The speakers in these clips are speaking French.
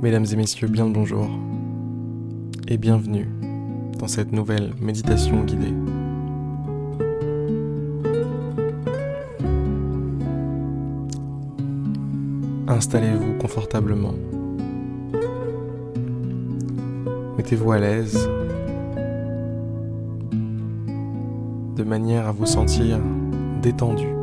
Mesdames et messieurs, bien le bonjour et bienvenue dans cette nouvelle méditation guidée. Installez-vous confortablement. Mettez-vous à l'aise de manière à vous sentir détendu.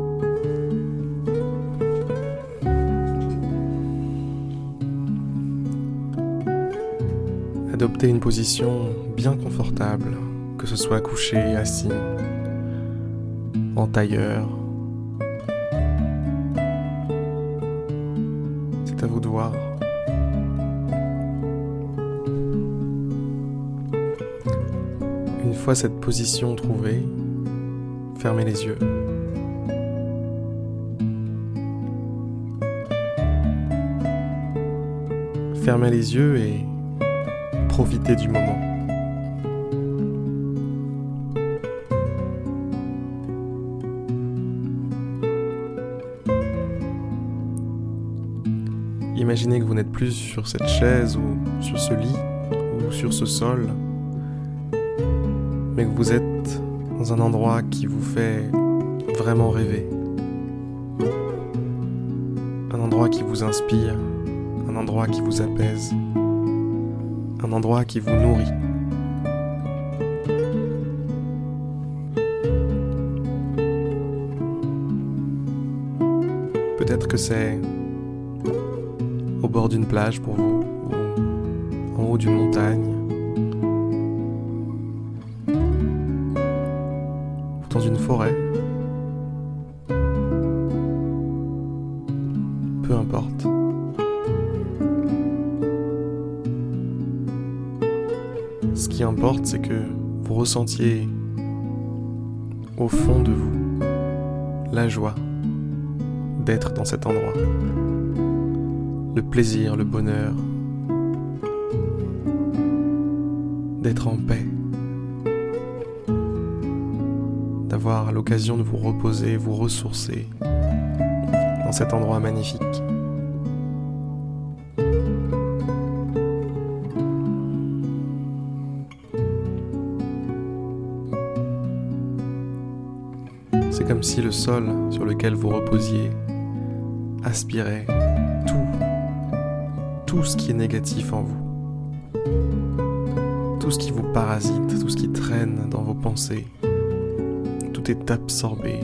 Une position bien confortable, que ce soit couché, assis, en tailleur. C'est à vous de voir. Une fois cette position trouvée, fermez les yeux. Fermez les yeux et profitez du moment. Imaginez que vous n'êtes plus sur cette chaise ou sur ce lit ou sur ce sol, mais que vous êtes dans un endroit qui vous fait vraiment rêver. Un endroit qui vous inspire, un endroit qui vous apaise un endroit qui vous nourrit. Peut-être que c'est au bord d'une plage pour vous, ou en haut d'une montagne, dans une forêt. Peu importe. Qui importe, c'est que vous ressentiez au fond de vous la joie d'être dans cet endroit, le plaisir, le bonheur, d'être en paix, d'avoir l'occasion de vous reposer, vous ressourcer dans cet endroit magnifique. Si le sol sur lequel vous reposiez aspirait tout, tout ce qui est négatif en vous. Tout ce qui vous parasite, tout ce qui traîne dans vos pensées. Tout est absorbé,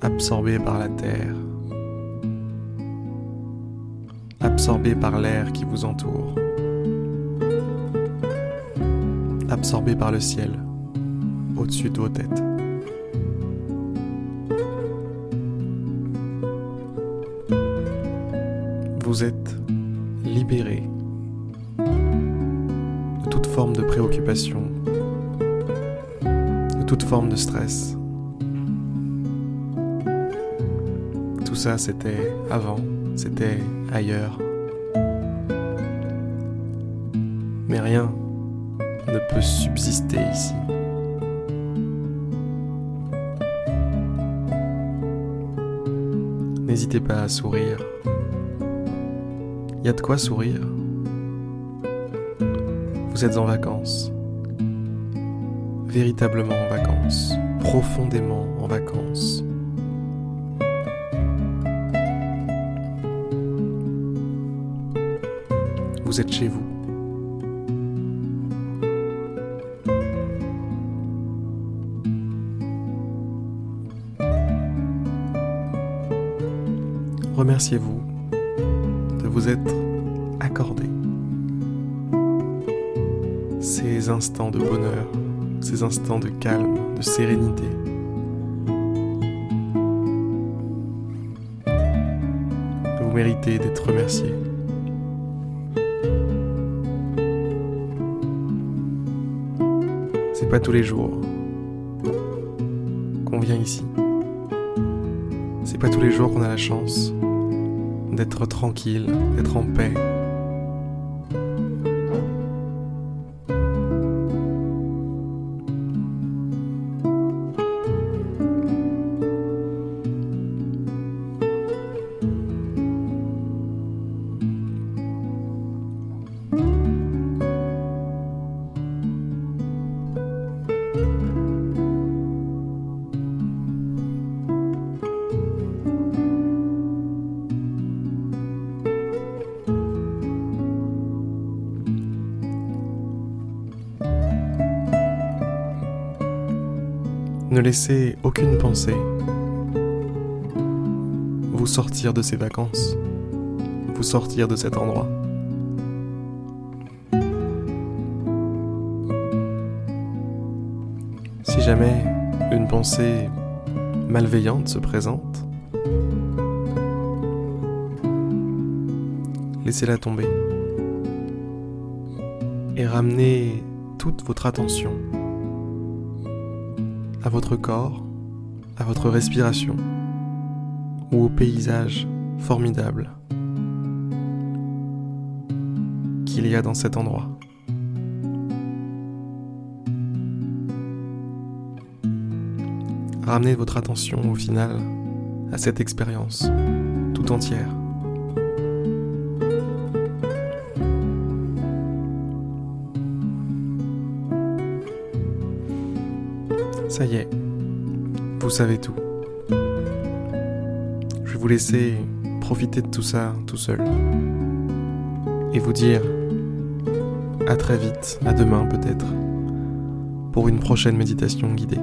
absorbé par la terre, absorbé par l'air qui vous entoure, absorbé par le ciel au-dessus de vos têtes. Vous êtes libéré de toute forme de préoccupation, de toute forme de stress. Tout ça, c'était avant, c'était ailleurs. Mais rien ne peut subsister ici. N'hésitez pas à sourire. Y a de quoi sourire. Vous êtes en vacances. Véritablement en vacances. Profondément en vacances. Vous êtes chez vous. Remerciez-vous vous être accordé ces instants de bonheur, ces instants de calme, de sérénité. Vous méritez d'être remercié. C'est pas tous les jours qu'on vient ici. C'est pas tous les jours qu'on a la chance d'être tranquille, d'être en paix. Ne laissez aucune pensée vous sortir de ces vacances, vous sortir de cet endroit. Si jamais une pensée malveillante se présente, laissez-la tomber et ramenez toute votre attention à votre corps, à votre respiration ou au paysage formidable qu'il y a dans cet endroit. Ramenez votre attention au final à cette expérience tout entière. Ça y est, vous savez tout. Je vais vous laisser profiter de tout ça tout seul. Et vous dire à très vite, à demain peut-être, pour une prochaine méditation guidée.